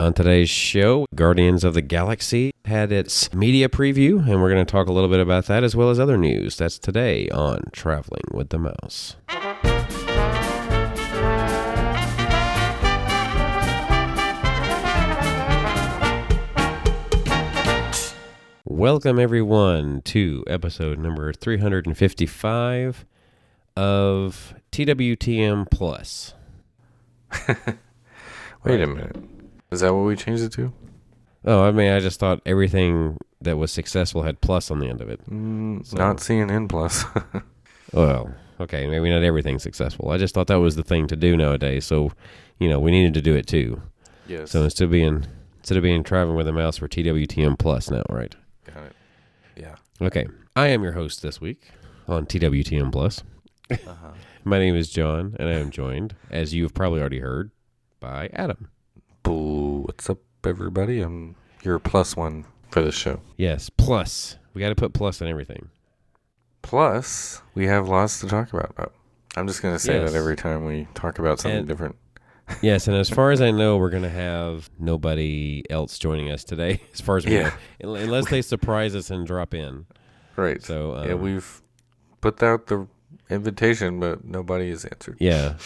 On today's show, Guardians of the Galaxy had its media preview, and we're going to talk a little bit about that as well as other news. That's today on Traveling with the Mouse. Welcome, everyone, to episode number 355 of TWTM Plus. Wait a minute. Is that what we changed it to? Oh, I mean, I just thought everything that was successful had plus on the end of it. Mm, So- Not CNN Plus. Well, okay, maybe not everything's successful. I just thought that was the thing to do nowadays. So, you know, we needed to do it too. yes. So instead of being instead of being traveling with a mouse for TWTM Plus now, right? Got it. Yeah. Okay, I am your host this week on TWTM Plus. Uh-huh. My name is John, and I am joined, as you've probably already heard, by Adam. What's up, everybody? I'm your plus one for the show. Yes, plus we got to put plus on everything. Plus, we have lots to talk about. Oh, I'm just going to say Yes. that every time we talk about something And- different. Yes, and as far as I know, we're going to have nobody else joining us today. As far as we Yeah. know, unless they surprise us and drop in. Right. So um, yeah, we've put out the invitation, but nobody has answered. yeah.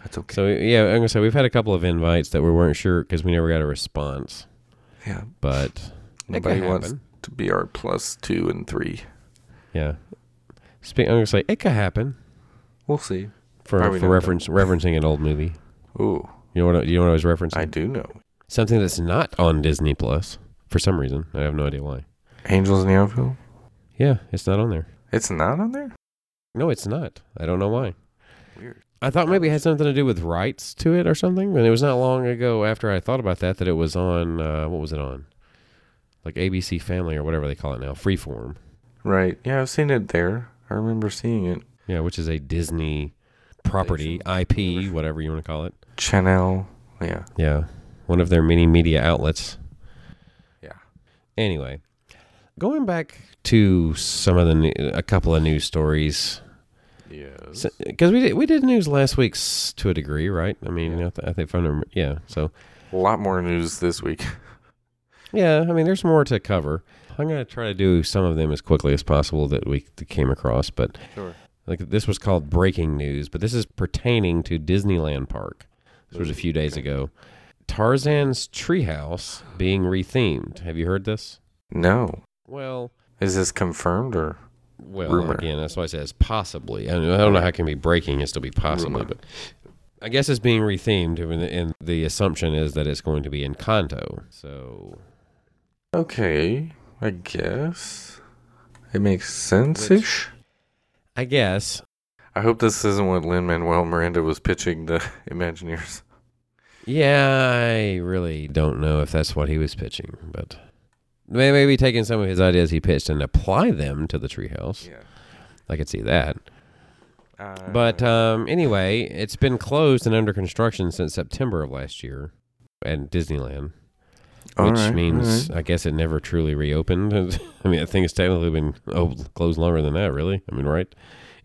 That's okay. So yeah, I'm gonna say we've had a couple of invites that we weren't sure because we never got a response. yeah. But Nobody wants to be our plus two and three. Yeah. Speak, I'm gonna say it could happen We'll see. for Probably for not, reference referencing an old movie. Ooh, You know what? You know what I was referencing? I do know. Something that's not on Disney Plus for some reason. I have no idea why. Angels in the Outfield? Yeah, it's not on there. It's not on there? No, it's not. I don't know why. Weird. I thought maybe it had something to do with rights to it or something. And it was not long ago after I thought about that that it was on. Uh, what was it on? Like ABC Family or whatever they call it now, Freeform. Right. Yeah, I've seen it there. I remember seeing it. Yeah, which is a Disney property, IP, whatever you want to call it. Channel. Yeah. Yeah, one of their many media outlets. Yeah. Anyway, going back to some of the new, a couple of news stories Yes. because we did we did news last week to a degree, right? I mean, I, th- I think if I remember, yeah. So A lot more news this week. yeah, I mean, there's more to cover. I'm gonna try to do some of them as quickly as possible that we came across, but Sure. like this was called breaking news, but this is pertaining to Disneyland Park. This was a few days Okay. ago. Tarzan's treehouse being rethemed. Have you heard this? No. Well, Is this confirmed or? Well, Rumor. again, that's why it it's possibly. I don't, I don't know how it can be breaking and still be possibly, Rumor. but I guess it's being rethemed, and the, and the assumption is that it's going to be Encanto. So Okay. I guess. It makes sense ish. I guess, I hope this isn't what Lin Manuel Miranda was pitching the Imagineers. yeah, I really don't know if that's what he was pitching, but maybe taking some of his ideas he pitched and apply them to the treehouse. Yeah. I could see that. Uh, But um, anyway, it's been closed and under construction since September of last year at Disneyland, which right, means right. I guess it never truly reopened. I mean, I think it's technically been closed longer than that, really. I mean, right?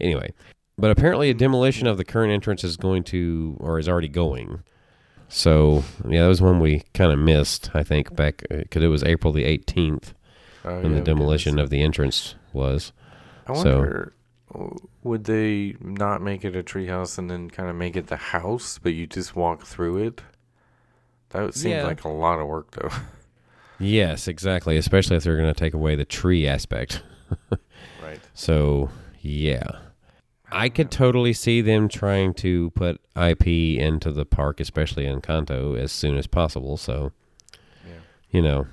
Anyway, but apparently a demolition of the current entrance is going to, or is already going. So yeah, that was one we kind of missed. I think back uh, because it was April the 18th Oh, when yeah, the demolition of the entrance was. I wonder, w- would they not make it a treehouse and then kind of make it the house, but you just walk through it? That seems Yeah. like a lot of work, though. Yes, exactly. Especially if they're going to take away the tree aspect. right. So yeah, I could totally see them trying to put IP into the park, especially Encanto, as soon as possible. So Yeah. you know,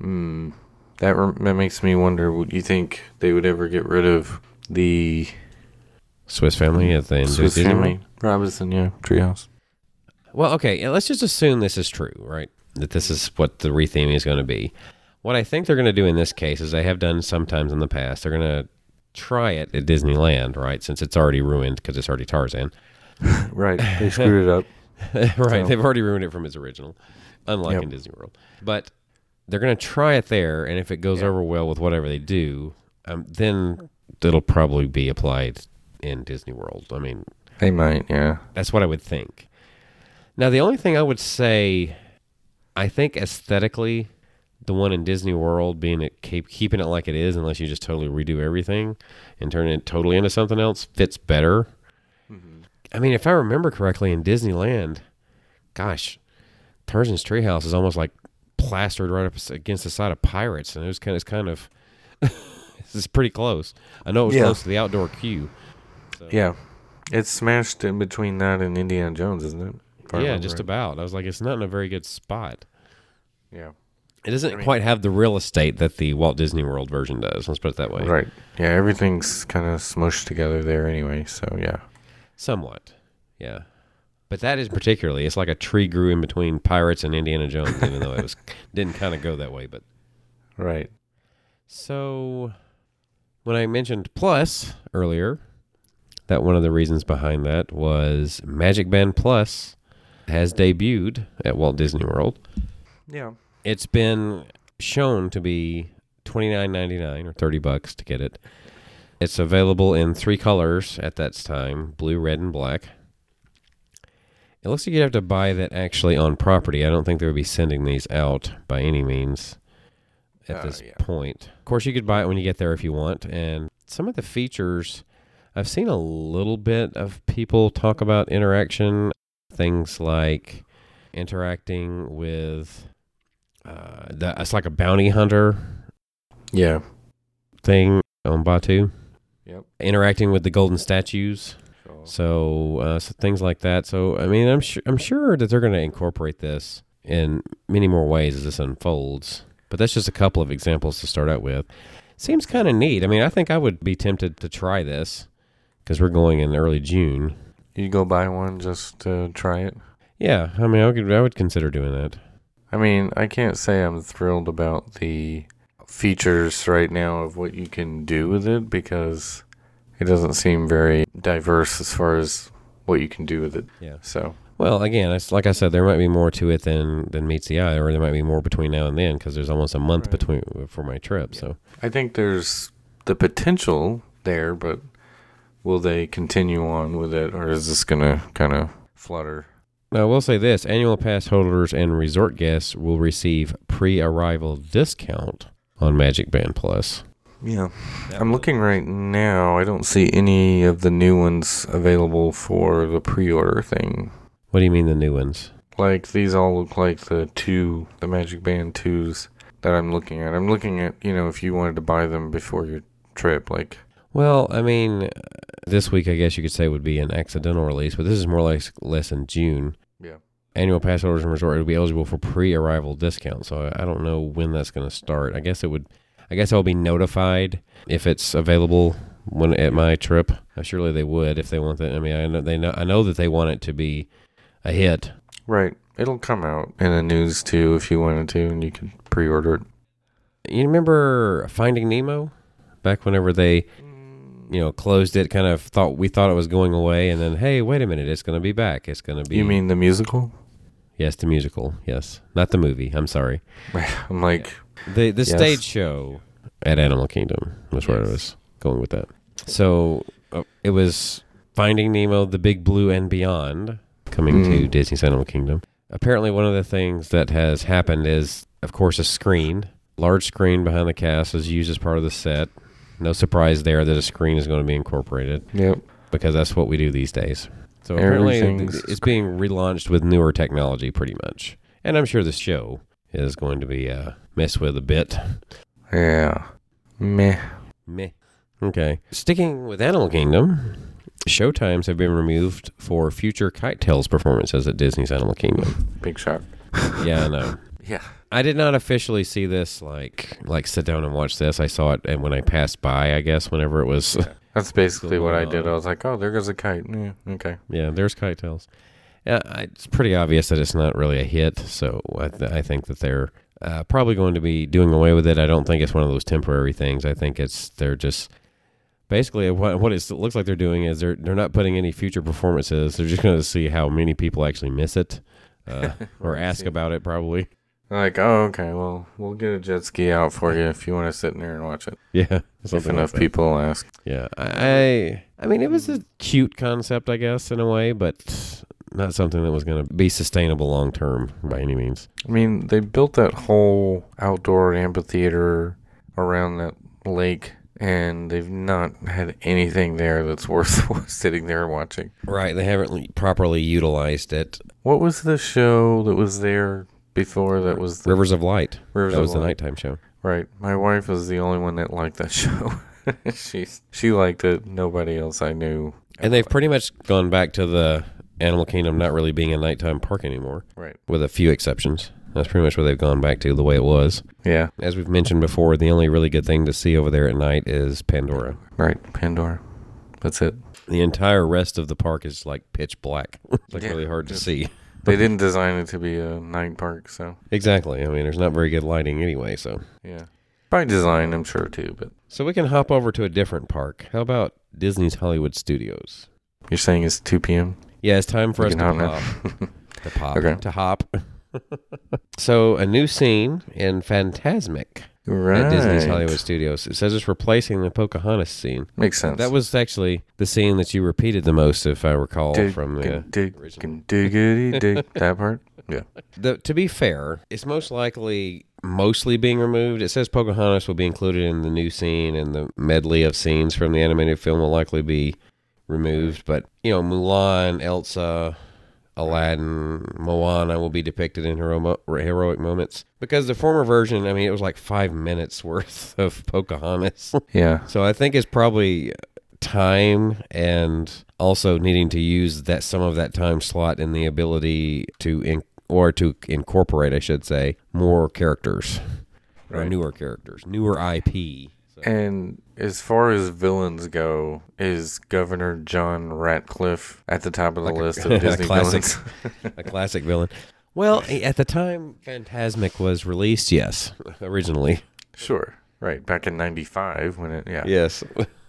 Hmm. That rem- that makes me wonder. Would you think they would ever get rid of the Swiss Family at the end of Swiss World? Family Robinson? Yeah, treehouse. Well, okay, let's just assume this is true, right? That this is what the retheming is going to be. What I think they're going to do in this case is they have done sometimes in the past. They're going to try it at Disneyland, right? Since it's already ruined because it's already Tarzan. right. They screwed it up. right. So- They've already ruined it from its original, unlike Yep. in Disney World. But they're going to try it there, and if it goes Yeah. over well with whatever they do, um, then it'll probably be applied in Disney World. I mean, They might. Yeah. that's what I would think. Now, the only thing I would say I think aesthetically, the one in Disney World being it keep, keeping it like it is, unless you just totally redo everything and turn it totally into something else, fits better. Mm-hmm. I mean, if I remember correctly, in Disneyland, gosh, Tarzan's treehouse is almost like plastered right up against the side of Pirates, and it was kind of, it's kind of, this is pretty close. I know it was Yeah. close to the outdoor queue. So. Yeah, it's smashed in between that and Indiana Jones, isn't it? Yeah, just right. about. I was like, it's not in a very good spot. Yeah. It doesn't I mean- quite have the real estate that the Walt Disney World version does. Let's put it that way. Right. Yeah, everything's kind of smushed together there anyway. So yeah. Somewhat. Yeah. But that is particularly, it's like a tree grew in between Pirates and Indiana Jones, even though it was didn't kind of go that way. But Right. so when I mentioned Plus earlier, that one of the reasons behind that was Magic Band Plus has debuted at Walt Disney World. Yeah. It's been shown to be twenty nine ninety nine or thirty bucks to get it. It's available in three colors at that time: blue, red, and black. It looks like you'd have to buy that actually on property. I don't think they would be sending these out by any means at Uh, this yeah. point. Of course, you could buy it when you get there if you want. And some of the features, I've seen a little bit of people talk about interaction, things like interacting with uh, it's like a bounty hunter Yeah. thing on Batuu, Yep. interacting with the golden statues. Sure. So, uh, so things like that. So, I mean, I'm sure I'm sure that they're going to incorporate this in many more ways as this unfolds. But that's just a couple of examples to start out with. Seems kind of neat. I mean, I think I would be tempted to try this because we're going in early June. You go buy one just to try it. Yeah, I mean, I would, I would consider doing that. I mean, I can't say I'm thrilled about the features right now of what you can do with it because it doesn't seem very diverse as far as what you can do with it. Yeah. So, Well, again, it's like I said, there might be more to it than than meets the eye, or there might be more between now and then because there's almost a month Right. between for my trip. So I think there's the potential there, but will they continue on with it or is this going to kind of flutter? Now I will say this: annual pass holders and resort guests will receive pre-arrival discount on Magic Band Plus. Yeah. I'm looking right now. I don't see any of the new ones available for the pre-order thing. What do you mean the new ones? Like these all look like the two, the Magic Band twos that I'm looking at. I'm looking at, you know, if you wanted to buy them before your trip, like Well, I mean, this week I guess you could say would be an accidental release, but this is more like less in June. Annual pass holders and resort will be eligible for pre-arrival discount. So I don't know when that's going to start. I guess it would. I guess I'll be notified if it's available when at my trip. Uh, Surely they would if they want that. I mean, I know they know. I know that they want it to be a hit. right. It'll come out in the news too if you wanted to, and you can pre-order it. You remember Finding Nemo? Back whenever they, you know, closed it, kind of thought we thought it was going away, and then hey, wait a minute, it's going to be back. It's going to be. You mean the musical? Yes, the musical? Yes, not the movie. I'm sorry. I'm like, The the Yes. stage show at Animal Kingdom was where I was going with that. So uh, it was Finding Nemo, The Big Blue, and Beyond coming to Mm. Disney's Animal Kingdom. Apparently, one of the things that has happened is, of course, a screen, large screen behind the cast is used as part of the set. No surprise there that a screen is going to be incorporated yep. because that's what we do these days. So apparently, Everything's it's being relaunched with newer technology, pretty much. And I'm sure the show is going to be uh, messed with a bit. Yeah. Meh. Meh. Okay. Sticking with Animal Kingdom, showtimes have been removed for future Kite Tales performances at Disney's Animal Kingdom. Big shock. yeah, I know. Yeah. I did not officially see this like like sit down and watch this. I saw it and when I passed by, I guess whenever it was That's basically what I did. I was like, oh, there goes a kite. Yeah, okay. yeah, there's Kite Tales. Yeah, it's pretty obvious that it's not really a hit, so I, th- I think that they're uh, probably going to be doing away with it. I don't think it's one of those temporary things. I think it's they're just basically what what it looks like they're doing is they're they're not putting any future performances. They're just going to see how many people actually miss it uh, or ask about it. Probably, Like, oh, okay. Well, we'll get a jet ski out for you if you want to sit in there and watch it. yeah. If something like enough people ask. Yeah, I I mean it was a cute concept, I guess, in a way, but not something that was going to be sustainable long term by any means. I mean, they built that whole outdoor amphitheater around that lake, and they've not had anything there that's worth sitting there and watching. Right, they haven't properly utilized it. What was the show that was there before that was the Rivers of Light. Rivers that of was the nighttime show. Right. My wife was the only one that liked that show. she she liked it. Nobody else I knew. And they've pretty much gone back to the Animal Kingdom not really being a nighttime park anymore, Right. with a few exceptions. That's pretty much where they've gone back to the way it was. Yeah. As we've mentioned before, the only really good thing to see over there at night is Pandora. Right. Pandora. That's it. The entire rest of the park is like pitch black. It's like Yeah, really hard to see. They didn't design it to be a night park, so Exactly. I mean, there's not very good lighting anyway, so. yeah. By design, I'm sure too. But So we can hop over to a different park. How about Disney's Hollywood Studios? you're saying it's 2 p.m. Yeah, it's time for We us to hop. To pop. Okay. To hop. so a new scene in Fantasmic right. at Disney's Hollywood Studios. It says it's replacing the Pocahontas scene. Makes sense. That was actually the scene that you repeated the most, if I recall, dig, from the. dig, dig, original. diggity dig. That part. Yeah. the. To be fair, it's most likely mostly being removed. It says Pocahontas will be included in the new scene, and the medley of scenes from the animated film will likely be removed. But you know, Mulan, Elsa, Aladdin, Moana will be depicted in hero- heroic moments because the former version, I mean, it was like five minutes worth of Pocahontas. Yeah. so I think it's probably time and also needing to use that some of that time slot in the ability to in, or to incorporate, I should say, more characters or newer characters, newer IP. So, And as far as villains go, is Governor John Ratcliffe at the top of the Like list a of Disney classic. villains? a classic villain. Well, at the time Fantasmic was released, yes, originally. Sure. Right. Back in 95 when it, yeah. Yes.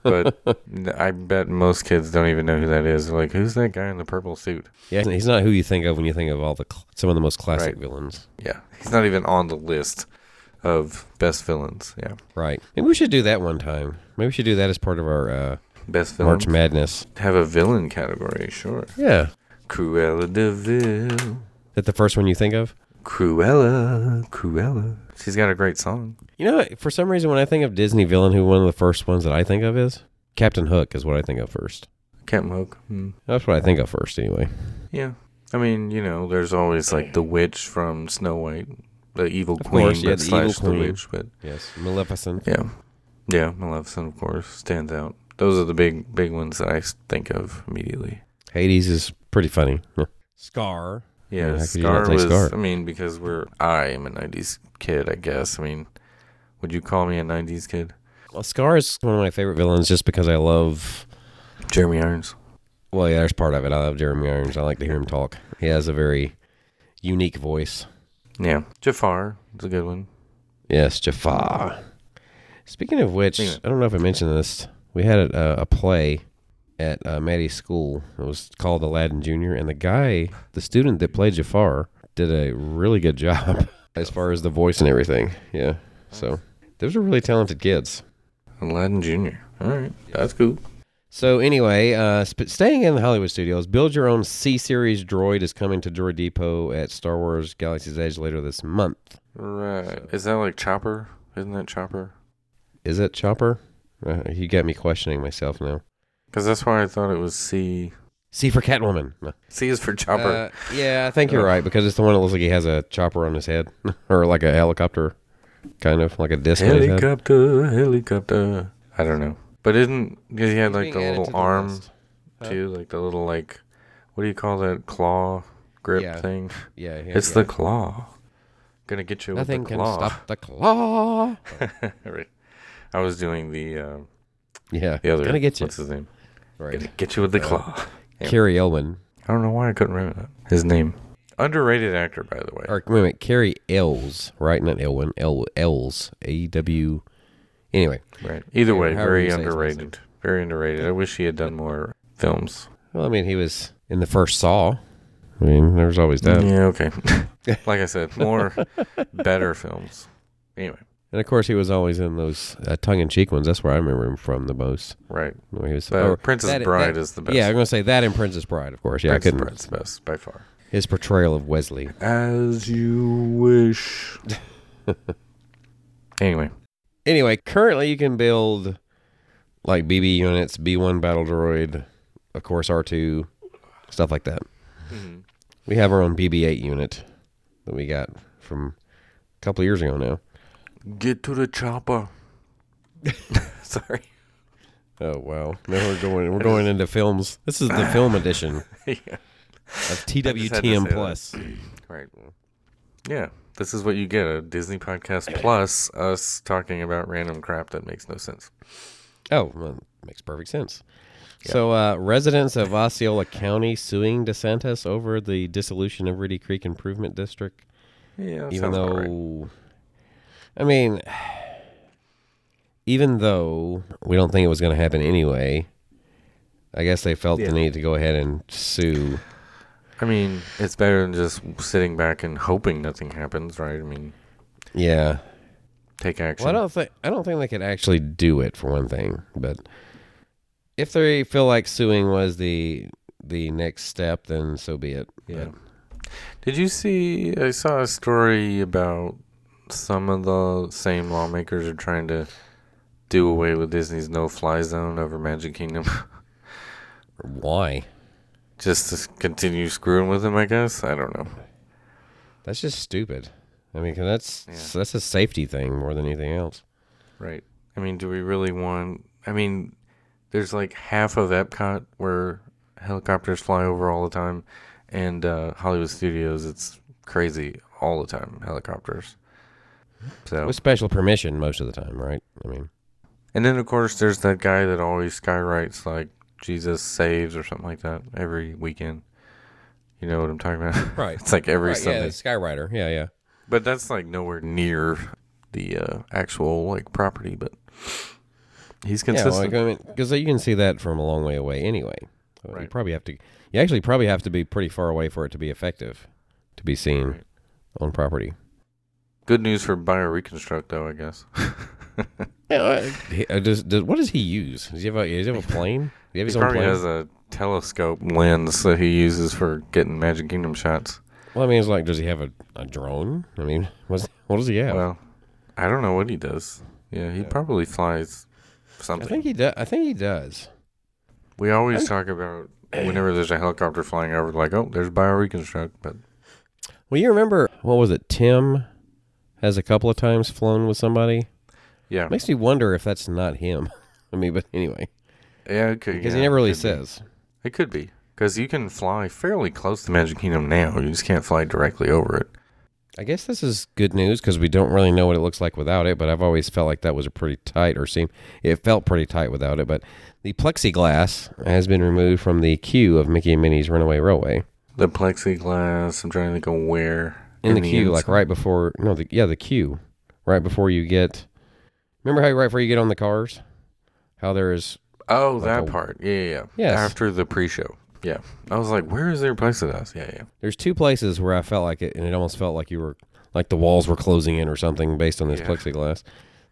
But I bet most kids don't even know who that is. They're like, who's that guy in the purple suit? Yeah, he's not who you think of when you think of all the cl- some of the most classic Right. villains. Yeah. He's not even on the list of best villains. Yeah. Right. Maybe we should do that one time. Maybe we should do that as part of our uh, Best villains. March Madness. Have a villain category, sure. Yeah. Cruella de Vil. Is that the first one you think of? Cruella, Cruella. She's got a great song. You know, for some reason, when I think of Disney villain, who one of the first ones that I think of is Captain Hook, is what I think of first. Captain Hook. Hmm. That's what I think of first, anyway. Yeah. I mean, you know, there's always like the witch from Snow White, the evil Of queen, course, yeah, but the slash evil the queen. witch. But Yes, Maleficent. yeah, yeah, Maleficent, of course, stands out. Those are the big, big ones that I think of immediately. Hades is pretty funny. Scar. Yeah, how could Scar was. Scar? I mean, because we're I am a '90s kid, I guess. I mean, would you call me a '90s kid? Well, Scar is one of my favorite villains just because I love. Jeremy Irons. Well, yeah, there's part of it. I love Jeremy Irons. I like to hear him talk. He has a very unique voice. Yeah, Jafar. It's a good one. Yes, Jafar. Speaking of which. I don't know if I mentioned this. We had a, a play at uh, Maddie's school. It was called Aladdin Junior, and the guy, the student that played Jafar, did a really good job as far as the voice and everything. Yeah, so those are really talented kids. Aladdin Jr. All right, that's cool. So anyway, uh, sp- staying in the Hollywood studios, build your own C series droid is coming to Droid Depot at Star Wars Galaxy's Edge later this month. Right. Is that like Chopper? Isn't that Chopper? Is it Chopper? Uh, you got me questioning myself now. Because that's why I thought it was C. C for Catwoman. No. C is for Chopper. Uh, yeah, I think you're right because it's the one that looks like he has a chopper on his head, or like a helicopter, kind of like a disc on his head. helicopter, helicopter. I don't know. But isn't because he had like the little to the arm. Huh? too, like the little like what do you call that claw grip Yeah. thing? Yeah, yeah It's yeah. the claw. Gonna get you nothing with the claw. can stop the claw. right. I was doing the uh, Yeah, the other. gonna get you. What's his name? Right, Gonna get you with the claw. Yeah. Cary Elwin, I don't know why I couldn't remember that. His name. Underrated actor, by the way. or wait a minute, Cary Ells, right? Not Elwin, El Ells, A W. Anyway, Right. Either way, very you say his last underrated. Very underrated. I wish he had done more films. well, I mean, he was in the first Saw. I mean, there's always that. Yeah, okay. like I said, more better films. Anyway, And of course, he was always in those uh, tongue-in-cheek ones. That's where I remember him from the most. Right. Where he was, But or Princess that- Bride that- is the best. Yeah, I'm gonna say that in Princess Bride, of course. Yeah, Princess I couldn't. Bride's the best by far. His portrayal of Westley. As you wish. anyway, Anyway, currently you can build like BB units, B1 battle droid, of course R2, stuff like that. Mm-hmm. We have our own BB-8 unit that we got from a couple years ago now. get to the chopper. Sorry. Oh wow! Now we're going we're going into films. This is the film edition yeah. of just had to say TWTM. Plus. Right. Yeah. This is what you get a Disney podcast plus us talking about random crap that makes no sense. Oh, well, makes perfect sense. So, uh, residents of Osceola County suing DeSantis over the dissolution of Reedy Creek Improvement District. Yeah. even though I mean even though we don't think it was going to happen anyway, I guess they felt Yeah. the need to go ahead and sue. I mean, it's better than just sitting back and hoping nothing happens, right? I mean, Yeah. take action. Well, I don't think I don't think they could actually do it for one thing, but if they feel like suing was the the next step, then so be it. Yeah. But- Did you see? I saw a story about some of the same lawmakers are trying to do away with Disney's no-fly zone over Magic Kingdom, why? Just to continue screwing with them. I guess I don't know. That's just stupid. I mean, 'cause that's Yeah. that's a safety thing more than anything else. Right. I mean, do we really want? I mean, there's like half of Epcot where helicopters fly over all the time, and uh, Hollywood Studios, it's crazy all the time helicopters. So, With special permission most of the time, right? I mean, and then of course there's that guy that always skywrites like Jesus saves or something like that every weekend. You know what I'm talking about? Right. it's like every right, Sunday, yeah, Skyrider. Yeah, yeah. but that's like nowhere near the uh, actual like property. But he's Yeah, consistent. well, I mean, because you can see that from a long way away anyway. So You probably have to. You actually probably have to be pretty far away for it to be effective, to be seen Right. on property. Good news for bioreconstruct, though, I guess. Yeah. I- he- uh, does, does, what does he use? Does he have a, does he have a plane? He he probably plane? has a telescope lens that he uses for getting Magic Kingdom shots. well, I mean, it's like, does he have a, a drone? I mean, what's, what does he have? Well, I don't know what he does. Yeah, he probably flies something. I think he does. I think he does. we always talk about whenever there's a helicopter flying over, like, oh, there's bioreconstruct. But Well, you remember what was it? Tim has a couple of times flown with somebody. yeah, Makes me wonder if that's not him. I mean, but anyway, yeah, it could. because yeah, he never really could be. says. It could be because you can fly fairly close to Magic Kingdom now. You just can't fly directly over it. I guess this is good news because we don't really know what it looks like without it. But I've always felt like that was a pretty tight, or seemed it felt pretty tight without it. But the plexiglass has been removed from the queue of Mickey and Minnie's Runaway Railway. The plexiglass. I'm trying to think of where In, the, queue, like right before no, the, yeah, the queue, right before you get. Remember how right before you get on the cars, how there's Oh, Like that a- part. Yeah, yeah, yeah. Yes. After the pre-show. Yeah. I was like, where is their plexiglass? Yeah, yeah. there's two places where I felt like it, and it almost felt like you were like the walls were closing in or something based on this Yeah. plexiglass.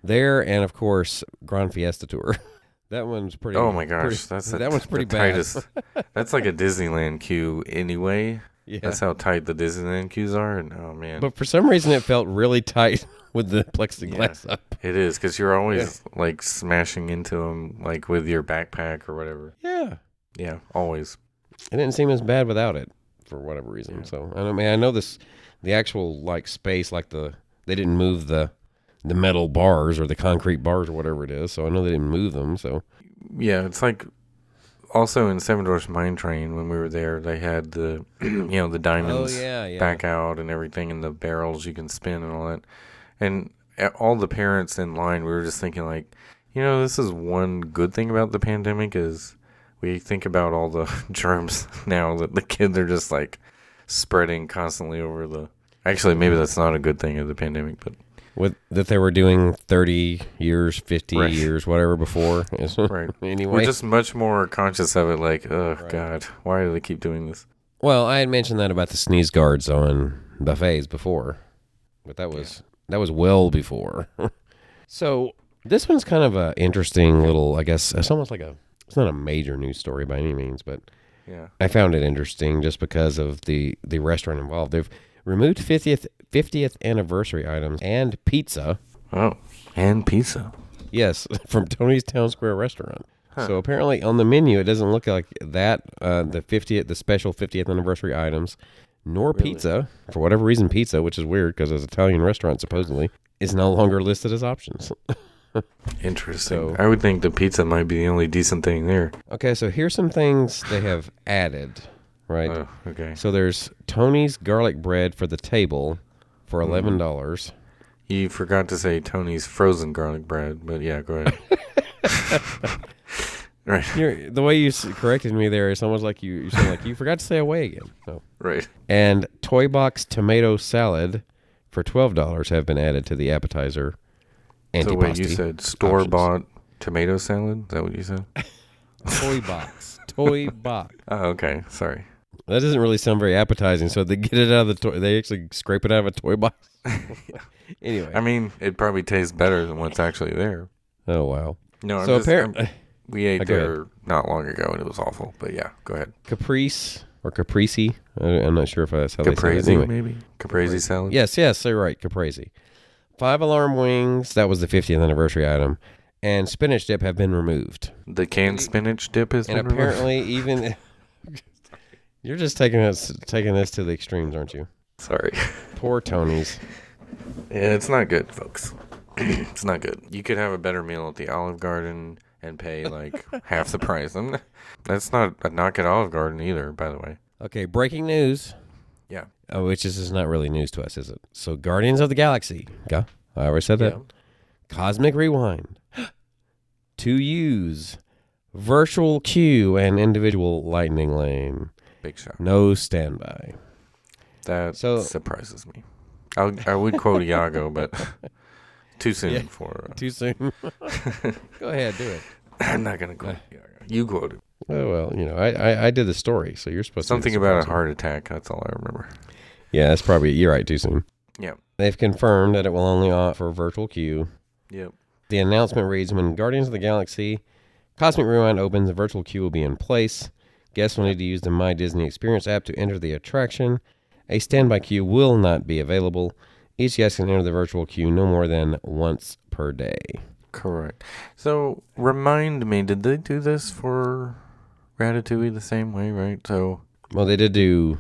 There and of course Grand Fiesta Tour. that one's pretty. Oh my gosh, pretty- that's that one's pretty bad. tightest. that's like a Disneyland queue anyway. Yeah. That's how tight the Disneyland queues are. And oh man, But for some reason, it felt really tight with the plexiglass up. it is because you're always like smashing into them, like with your backpack or whatever. Yeah, Yeah, always. it didn't seem as bad without it for whatever reason. Yeah. So I don't- I mean, I know this, the actual like space, like the they didn't move the the metal bars or the concrete bars or whatever it is. So I know they didn't move them. So Yeah, it's like also in Seven Dwarfs Mine Train when we were there, they had the you know the oh, diamonds Oh, yeah, yeah. back out and everything, and the barrels you can spin and all that. And eh, all the parents in line, we were just thinking like, you know, this is one good thing about the pandemic is we think about all the germs now that the kids are just like spreading constantly over the. Actually, maybe that's not a good thing of the pandemic, but with that they were doing thirty years, fifty Right. years, whatever before. right. anyway, We're just much more conscious of it. Like, oh Right. God, why do they keep doing this? Well, I had mentioned that about the sneeze guards on buffets before, but that was that was well before. So this one's kind of a interesting little. I guess it's almost like a. It's not a major news story by any means, but Yeah. I found it interesting just because of the the restaurant involved. They've removed 50th 50th anniversary items and pizza. Oh, and pizza. Yes, from Tony's Town Square restaurant. So apparently on the menu it doesn't look like that uh, the 50th the special 50th anniversary items nor pizza for whatever reason pizza which is weird because as Italian restaurant supposedly is no longer listed as options. Interesting. So- I would think the pizza might be the only decent thing there. okay, so here's some things they have added, right? Oh, okay. So there's Tony's garlic bread for the table for mm-hmm. eleven dollars. You forgot to say Tony's frozen garlic bread, but yeah, go ahead. right, You're The way you corrected me there is almost like you you said like you forgot to say away again. So. right. And toy box tomato salad for twelve dollars have been added to the appetizer. So wait, you said store bought tomato salad? Is that what you said? toy box, toy box. Oh, okay. Sorry. That doesn't really sound very appetizing. So they get it out of the toy. They actually scrape it out of a toy box. anyway. I mean, it probably tastes better than what's actually there. oh wow. No, I'm so just, apparently, I'm- we ate ahead. there not long ago and it was awful. But yeah, go ahead. Caprice or Caprese. I- I'm not sure if that's how they say it. Caprese, Anyway. maybe? Caprese salad? Yes, yes, you're right. Caprese. Five alarm wings. That was the 50th anniversary item. And spinach dip have been removed. The canned spinach dip has And been removed? apparently, even you're just taking us taking this to the extremes, aren't you? Sorry. Poor Tony's. Yeah, it's not good, folks. it's not good. You could have a better meal at the Olive Garden and pay like half the price. I'm that's not a knock at Olive Garden either, by the way. Okay, breaking news. Yeah. Oh, which is, is not really news to us, is it? So, Guardians of the Galaxy. Yeah, I already said that. Cosmic Rewind. to use virtual queue and individual lightning lane. Big shot. No standby. That So- surprises me. I would, I would quote Iago, but too soon Yeah. for. Uh, Too soon. Go ahead, do it. I'm not gonna quote Iago. You quoted. Oh well, you know, I, I I did the story, so you're supposed to. Something to about a heart attack. That's all I remember. Yeah, that's probably you're right. Too soon. Yeah. They've confirmed that it will only offer virtual queue. Yep. The announcement reads: When Guardians of the Galaxy Cosmic Rewind opens, the virtual queue will be in place. Guests will need to use the My Disney Experience app to enter the attraction. A standby queue will not be available. Each guest can enter the virtual queue no more than once per day. Correct. So remind me, did they do this for Ratatouille the same way? Right. So Well, they did do.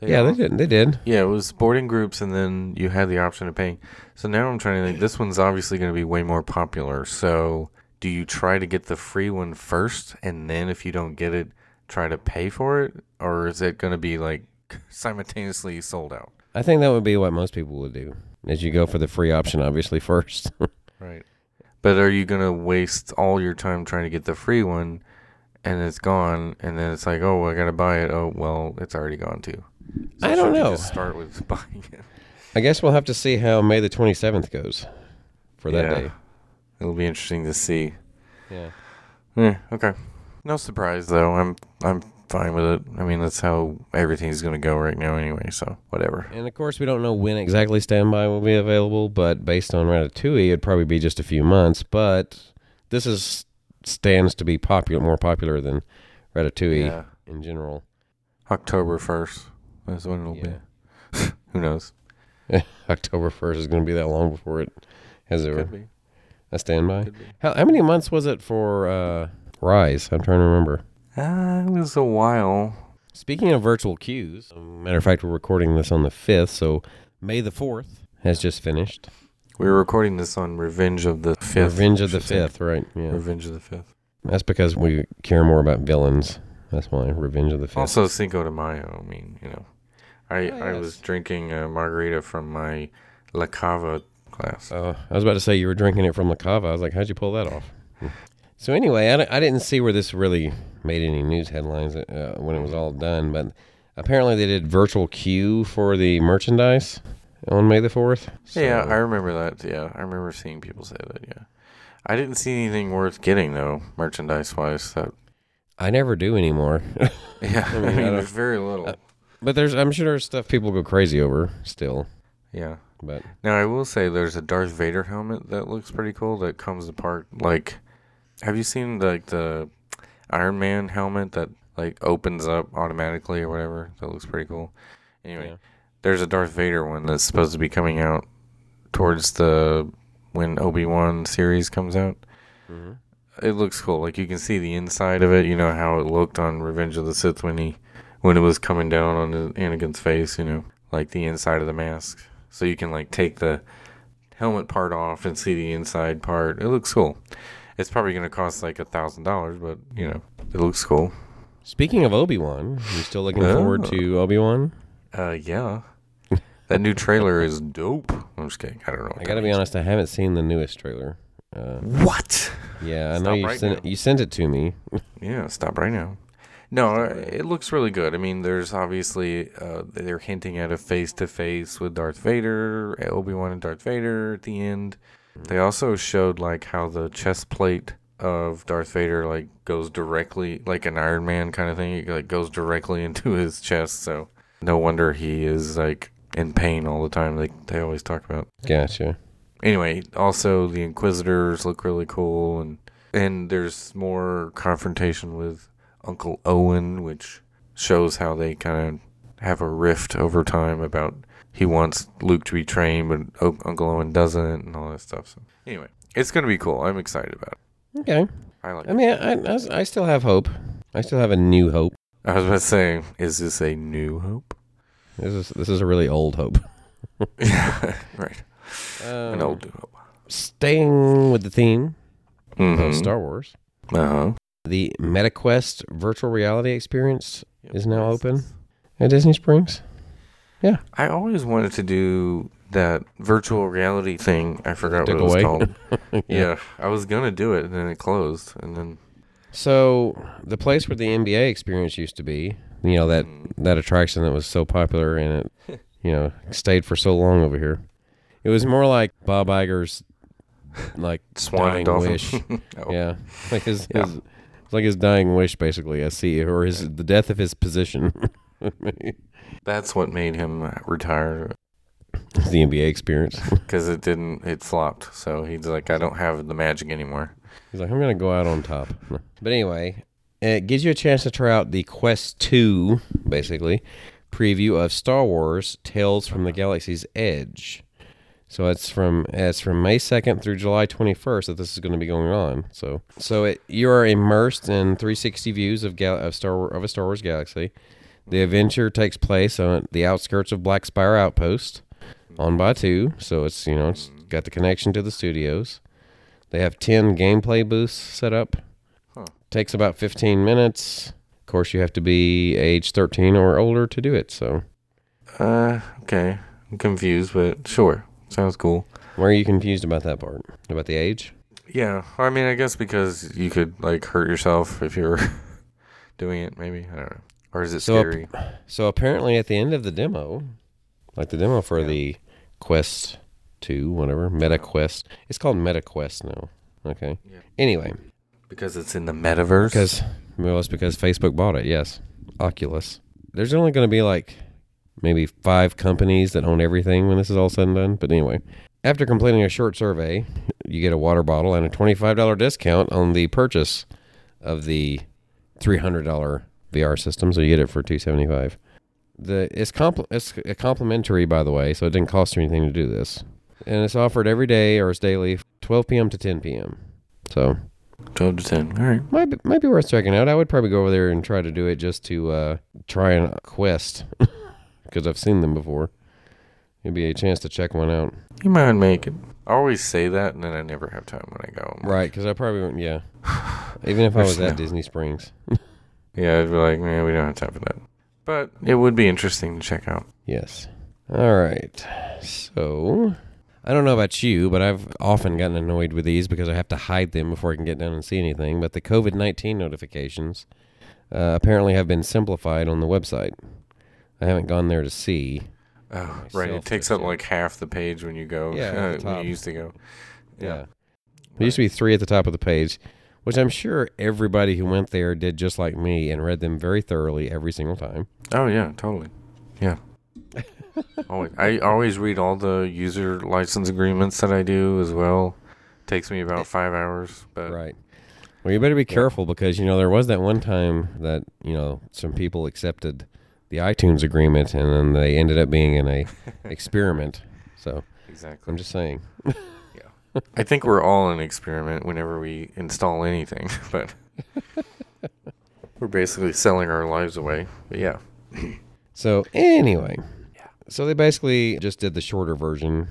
yeah, they did. They did. Yeah, it was boarding groups, and then you had the option of paying. So now I'm trying to think. This one's obviously going to be way more popular. So do you try to get the free one first, and then if you don't get it, try to pay for it, or is it going to be like simultaneously sold out? I think that would be what most people would do. As you go for the free option, obviously first. Right. But are you going to waste all your time trying to get the free one, and it's gone, and then it's like, oh, I got to buy it. Oh, well, it's already gone too. So I don't know. Start with buying it. I guess we'll have to see how May the 27th goes for that Yeah. day. It'll be interesting to see. Yeah. Yeah, okay. No surprise though. I'm I'm fine with it. I mean, that's how everything's going to go right now anyway, so whatever. And of course, we don't know when exactly standby will be available, but based on Ratatouille, it'd probably be just a few months. But this is stands to be popular, more popular than Ratatouille Yeah. in general. October 1st. That's when it'll Yeah. be. Who knows? October 1st is going to be that long before it has be. a standby. How, how many months was it for uh, Rise? I'm trying to remember. Uh, it was a while. Speaking of virtual queues, um, matter of fact, we're recording this on the 5th, so May the 4th has just finished. We were recording this on Revenge of the 5th. Revenge of the should say. 5th, right? Yeah. Revenge of the 5th. That's because we care more about villains. That's why Revenge of the Fifth. Also Cinco de Mayo. I mean, you know. I, Oh, I was drinking a margarita from my La Cava class. Oh, I was about to say you were drinking it from La Cava. I was like, how'd you pull that off? so anyway, I, I didn't see where this really made any news headlines uh, when it was all done, but apparently they did virtual queue for the merchandise on May the fourth. Yeah, I remember that. Yeah, I remember seeing people say that. Yeah, I didn't see anything worth getting though, merchandise wise. That I never do anymore. yeah, I I mean, mean, I don't- there's very little. uh, but there's, I'm sure there's stuff people go crazy over still. yeah, But Now I will say there's a Darth Vader helmet that looks pretty cool that comes apart like have you seen like the Iron Man helmet that like opens up automatically or whatever? That looks pretty cool. Anyway, Yeah. there's a Darth Vader one that's supposed to be coming out towards the when Obi-Wan series comes out. Mhm. It looks cool. Like you can see the inside of it, you know how it looked on Revenge of the Sith when he when it was coming down on Anakin's face, you know, like the inside of the mask. So you can like take the helmet part off and see the inside part. It looks cool. It's probably going to cost like a thousand dollars, but you know, it looks cool. speaking of Obi Wan, you still looking forward to Obi Wan? Uh, yeah, that new trailer is dope. I'm just kidding. I don't know. I got to be honest. I haven't seen the newest trailer. Uh, What? yeah, I know you right sent now. you sent it to me. Yeah, stop right now. No, uh, it looks really good. I mean, there's obviously uh, they're hinting at a face to face with Darth Vader, Obi Wan and Darth Vader at the end. They also showed like how the chest plate of Darth Vader like goes directly like an Iron Man kind of thing. It like goes directly into his chest. So no wonder he is like in pain all the time. Like they always talk about. Gotcha. Anyway, also the Inquisitors look really cool, and and there's more confrontation with Uncle Owen, which shows how they kind of have a rift over time about he wants Luke to be trained, but o- Uncle Owen doesn't, and all that stuff. So anyway, it's gonna be cool. I'm excited about it. Okay. I like. I mean, I, I, I still have hope. I still have a new hope. I was about to say, is this a new hope? This is this is a really old hope. yeah, right. Um, An old hope. Staying with the theme Mm-hmm. of Star Wars, Uh huh. the MetaQuest virtual reality experience is now open at Disney Springs. I always wanted to do that virtual reality thing. I forgot Took what it was away. called. yeah. I was gonna do it, and then it closed, and then So the place where the NBA experience used to be, you know that mm. that attraction that was so popular and it, you know, stayed for so long over here. It was more like Bob Iger's, like Swan dying Dolphin. wish. Oh. Yeah, like his, Yeah. his it's like his dying wish, basically. I see, or his the death of his position. That's what made him retire the NBA experience. because it didn't. It flopped. So he's like, I don't have the magic anymore. He's like, I'm gonna go out on top. But anyway, it gives you a chance to try out the Quest Two, basically, preview of Star Wars: Tales from the Galaxy's Edge. So it's from it's from May second through July twenty first that this is going to be going on. So so it you are immersed in three sixty views of gal of Star of a Star Wars galaxy. The adventure takes place on the outskirts of Black Spire Outpost on Batuu. So it's you know it's got the connection to the studios. They have 10 gameplay booths set up. Huh. Takes about 15 minutes. Of course, you have to be age 13 or older to do it. So, Uh, okay. I'm confused, but sure. Sounds cool. why are you confused about that part? About the age? Yeah. I mean, I guess because you could like hurt yourself if you were doing it. Maybe I don't know. Or is it So, scary? So, apparently, at the end of the demo, like the demo for Yeah. the Quest 2, whatever, Meta Quest, it's called Meta Quest now. Okay. Yeah. Anyway, because it's in the metaverse. because, well, it's because Facebook bought it, yes. Oculus. There's only going to be like maybe five companies that own everything when this is all said and done. But anyway, after completing a short survey, you get a water bottle and a $25 discount on the purchase of the $300 VR system. So you get it for 275 the it's compl- it's a complimentary by the way, so it didn't cost you anything to do this, and it's offered every day or it's daily, 12 p.m. to 10 p.m. So twelve to ten. All right. might be, might be worth checking out. I would probably go over there and try to do it just to uh, try and quest because I've seen them before. It'd be a chance to check one out, You might make it. I always say that, and then I never have time when I go. Right? Because I probably wouldn't. Yeah, even if I was at no- Disney Springs. Yeah, I'd be like, man, we don't have time for that. But it would be interesting to check out. Yes. All right. So, I don't know about you, but I've often gotten annoyed with these because I have to hide them before I can get down and see anything. But the COVID 19 notifications uh, apparently have been simplified on the website. I haven't gone there to see. Oh, right. It takes up like half the page when you go. Yeah, the when you used to go. Yeah. There used to be three at the top of the page, which I'm sure everybody who went there did just like me and read them very thoroughly every single time. Oh yeah, totally. Yeah. always, I always read all the user license agreements that I do as well. Takes me about five hours, but Right. Well, you better be careful because you know there was that one time that you know some people accepted the iTunes agreement and then they ended up being in a experiment. So exactly. I'm just saying. I think we're all an experiment whenever we install anything, but we're basically selling our lives away. But yeah, So anyway, yeah. so they basically just did the shorter version.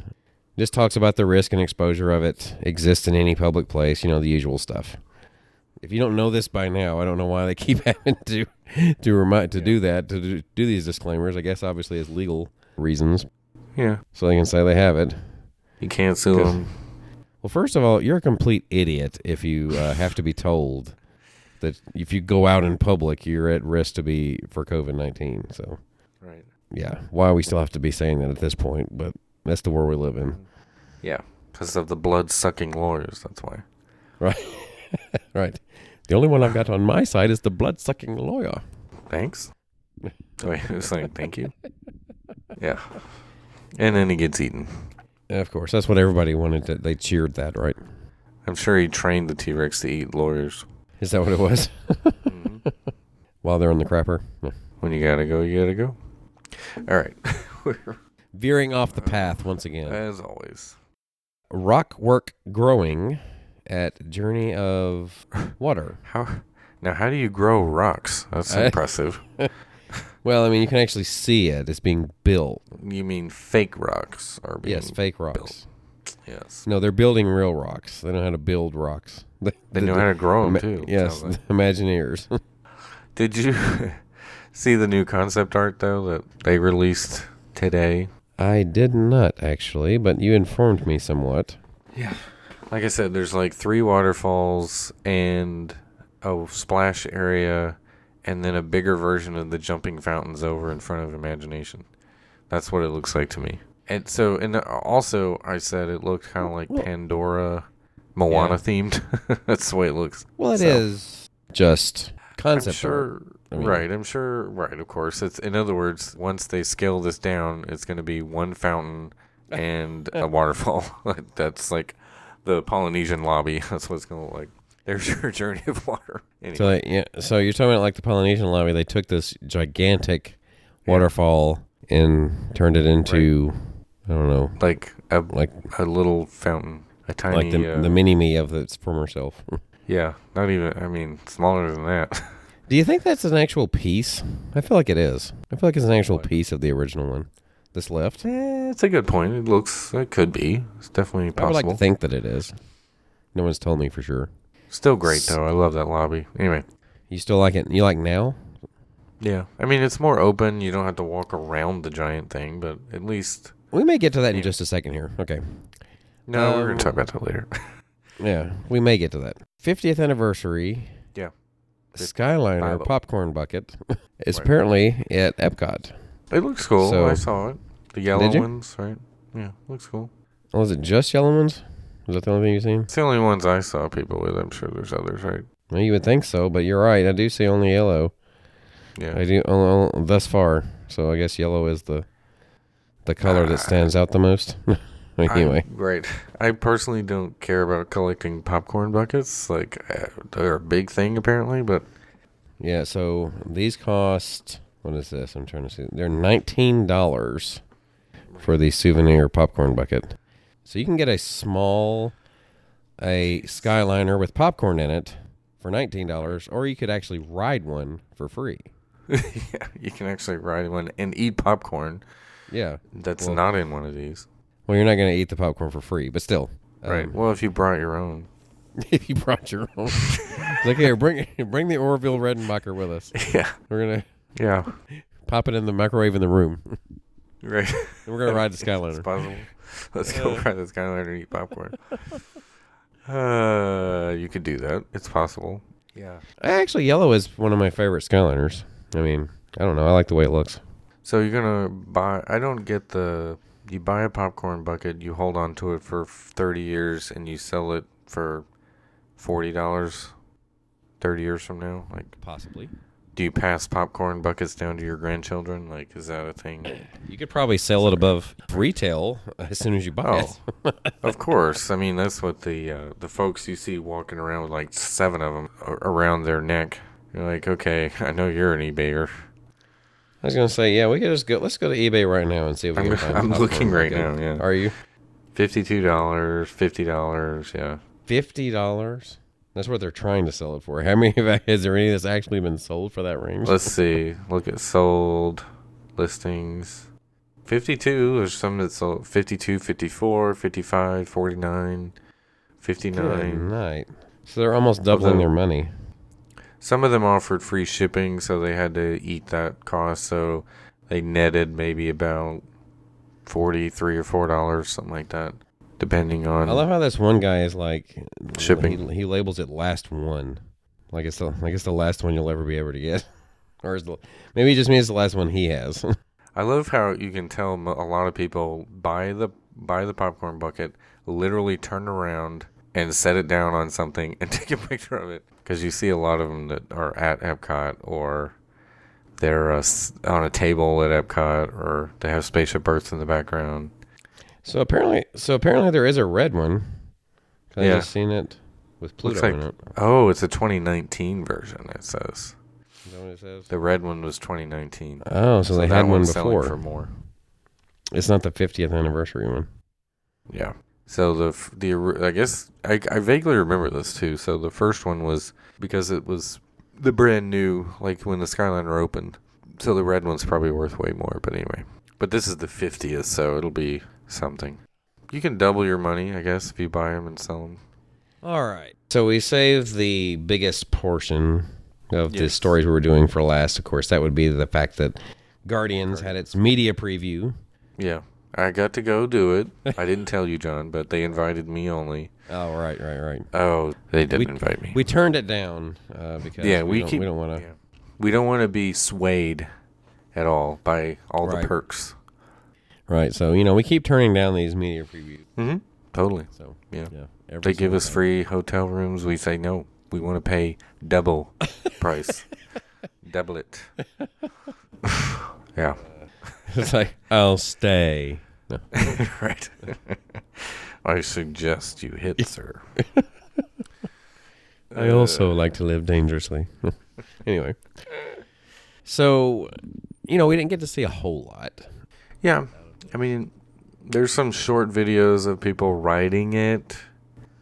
Just talks about the risk and exposure of it exists in any public place. You know the usual stuff. If you don't know this by now, I don't know why they keep having to to remind to do that to do, do these disclaimers. I guess obviously it's legal reasons, yeah, so they can say they have it. you can't sue them. Well, first of all, you're a complete idiot if you uh, have to be told that if you go out in public, you're at risk to be for COVID nineteen. So Right. yeah, why we still have to be saying that at this point? But that's the world we live in. Yeah, because of the blood sucking lawyers. That's why. Right. right. The only one I've got on my side is the blood sucking lawyer. Thanks. Wait, like thank you. Yeah, and then he gets eaten. Of course, that's what everybody wanted. To, they cheered that, right? I'm sure he trained the T Rex to eat lawyers. Is that what it was? Mm-hmm. While they're in the crapper, Yeah. When you gotta go, you gotta go. All right. veering off the path once again. As always. Rock work growing at Journey of Water. How now? How do you grow rocks? That's I- impressive. Well, I mean, you can actually see it. It's being built. You mean fake rocks are being Yes, fake rocks. Yes. No, they're building real rocks. They know how to build rocks. They, They know how to grow them too. Yes, sounds like. Imagineers. Did you see the new concept art though that they released today? I did not actually, but you informed me somewhat. Yeah. Like I said, there's like three waterfalls and a splash area, and then a bigger version of the jumping fountains over in front of Imagination. That's what it looks like to me. And so, and also, I said it looked kind of like Well- Pandora, Moana Yeah. themed. That's the way it looks. Well, it is So- just concept I'm sure. I mean- right? I'm sure, right? Of course, it's in other words, once they scale this down, it's going to be one fountain and a waterfall. That's like the Polynesian lobby. That's what it's going to look like. There's your journey of water. Anyway, So they, yeah, so you're talking about like the Polynesian lobby. They took this gigantic waterfall and turned it into I don't know, like a like a little fountain, a tiny, like the uh, the mini me of its former self. yeah, not even. I mean, smaller than that. Do you think that's an actual piece? I feel like it is. I feel like it's an actual piece of the original one. This left. eh, it's a good point. It looks, it could be. It's definitely possible. I would like to think that it is. No one's told me for sure. Still great though. I love that lobby. Anyway. You still like it? You like now? Yeah, I mean it's more open. You don't have to walk around the giant thing, but at least We may get to that in just a second here. Okay. no, we're Um, gonna talk about that later. Yeah, we may get to that. 50th anniversary. Yeah. Skyliner Five-oh. popcorn bucket is Right. apparently at Epcot. It looks cool. So- I saw it. The yellow ones, right? Yeah, looks cool. Oh, is it just yellow ones? Is that the only thing you've seen? It's the only ones I saw people with. I'm sure there's others, right? Well, you would think so, but you're right. I do see only yellow. Yeah. I do oh, oh, thus far. So I guess yellow is the the color that stands out the most. anyway, I, right. I personally don't care about collecting popcorn buckets. Like uh, they're a big thing apparently, but yeah. So these cost. What is this? I'm trying to see. They're nineteen dollars for the souvenir popcorn bucket. So you can get a small, a Skyliner with popcorn in it for nineteen dollars, or you could actually ride one for free. yeah, you can actually ride one and eat popcorn. Yeah. That's Well- not in one of these. Well, you're not going to eat the popcorn for free, but still. right. um, Well, if you brought your own. if you brought your own. It's like, here, bring bring the Orville Redenbacher with us. Yeah. We're gonna Yeah. pop it in the microwave in the room. Right. And we're gonna ride the It's Skyliner. possible. Let's go Uh. ride the Skyliner and eat popcorn. Uh, you could do that. It's possible. Yeah. Actually, yellow is one of my favorite Skyliners. I mean, I don't know. I like the way it looks. So you're gonna buy? I don't get the. You buy a popcorn bucket, you hold on to it for 30 years, and you sell it for forty dollars. Thirty years from now, like Possibly. Do you pass popcorn buckets down to your grandchildren? Like, is that a thing? You could probably sell it above retail as soon as you buy Oh, it. of course. I mean, that's what the uh, the folks you see walking around with like seven of them around their neck. You're like, okay, I know you're an eBayer. I was gonna say, yeah, we could just go. Let's go to eBay right now and see if we I'm- can find. I'm looking right now, yeah. Are you Fifty-two dollars, fifty dollars, yeah. fifty dollars? That's what they're trying to sell it for. How many? Is there any that's actually been sold for that range? Let's see. Look at sold listings. 52. There's some that sold 52, 54, 55, 49, Good 59. night. So they're almost doubling Although- their money. Some of them offered free shipping, so they had to eat that cost. So they netted maybe about 43 or $4, something like that, depending on. I love how this one guy is like Shipping. He, he labels it last one, like it's the like it's the last one you'll ever be able to get, or is the maybe it just means the last one he has. I love how you can tell a lot of people buy the buy the popcorn bucket, literally turn around and set it down on something and take a picture of it because you see a lot of them that are at Epcot or they're uh, on a table at Epcot or they have spaceship Earth in the background. So apparently, so apparently there is a red one. I Yeah. just seen it with Pluto like in it. oh, it's a 2019 version. It says Is that what it says? the red one was 2019. Oh, so, they had one before. for more. It's not the 50th anniversary one. Yeah. So the the I guess I I vaguely remember this too. So the first one was because it was the brand new, like when the Skyliner opened. So the red one's probably worth way more. But anyway, but this is the fiftieth, so it'll be something. You can double your money, I guess, if you buy them and sell them. All right. So we saved the biggest portion of the stories we were doing for last. Of course, that would be the fact that Guardians had its media preview. Yeah, I got to go do it. I didn't tell you, John, but they invited me only. Oh, right, right, right. Oh, they didn't We- invite me. We turned it down uh, because yeah, we, we, don't, keep. we don't want to. yeah. We don't want to be swayed at all by all Right. the perks. Right. So you know, we keep turning down these media previews. Mm-hmm. Totally. So Yeah. yeah, They give us time. free hotel rooms. We say no. We want to pay double price. double it. yeah. it's like I'll stay. No. right. I suggest you hit, sir. I also like to live dangerously. anyway, so you know, we didn't get to see a whole lot. Yeah. I mean, there's some short videos of people riding it,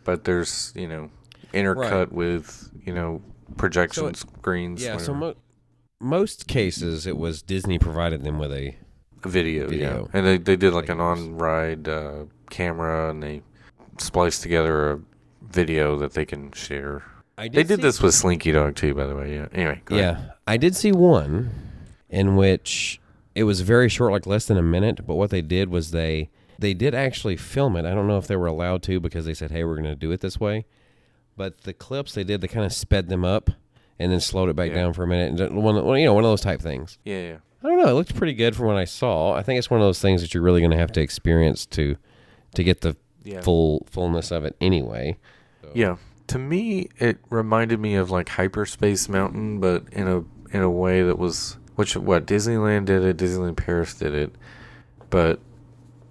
but there's, you know, intercut Right. with, you know, projection So it- screens. Yeah. So mo- most cases, it was Disney provided them with a video, Video. yeah. And they, they did like an on ride uh, camera and they spliced together a video that they can share. I They did this with Slinky Dog too, by the way. Yeah. Anyway, go Yeah, ahead. I did see one in which it was very short, like less than a minute. But what they did was they they did actually film it. I don't know if they were allowed to because they said, "Hey, we're going to do it this way." But the clips they did, they kind of sped them up and then slowed it back Yeah. down for a minute. And one, you know, one of those type things. Yeah, yeah. I don't know. It looked pretty good from what I saw. I think it's one of those things that you're really going to have to experience to to get the Yeah. full fullness of it. Anyway. Yeah. To me, it reminded me of like Hyperspace Mountain, but in a in a way that was which what Disneyland did it, Disneyland Paris did it, but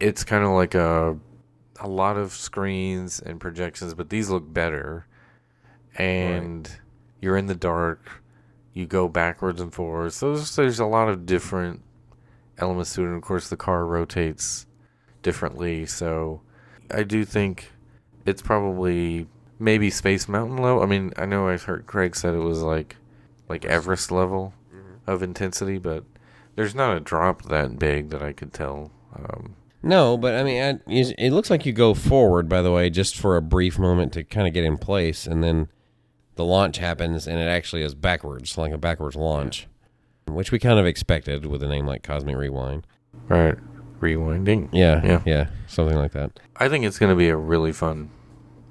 it's kind of like a a lot of screens and projections, but these look better, and you're in the dark. You go backwards and forwards. So there's, there's a lot of different elements to it. And of course, the car rotates differently. So I do think it's probably maybe Space Mountain level. I mean, I know I've heard Craig said it was like like Everest level of intensity, but there's not a drop that big that I could tell. Um, No, but I mean, I, it looks like you go forward, by the way, just for a brief moment to kind of get in place, and then the launch happens, and it actually is backwards, like a backwards launch, which we kind of expected with a name like Cosmic Rewind. right, rewinding. Yeah, Yeah. yeah, something like that. I think it's going to be a really fun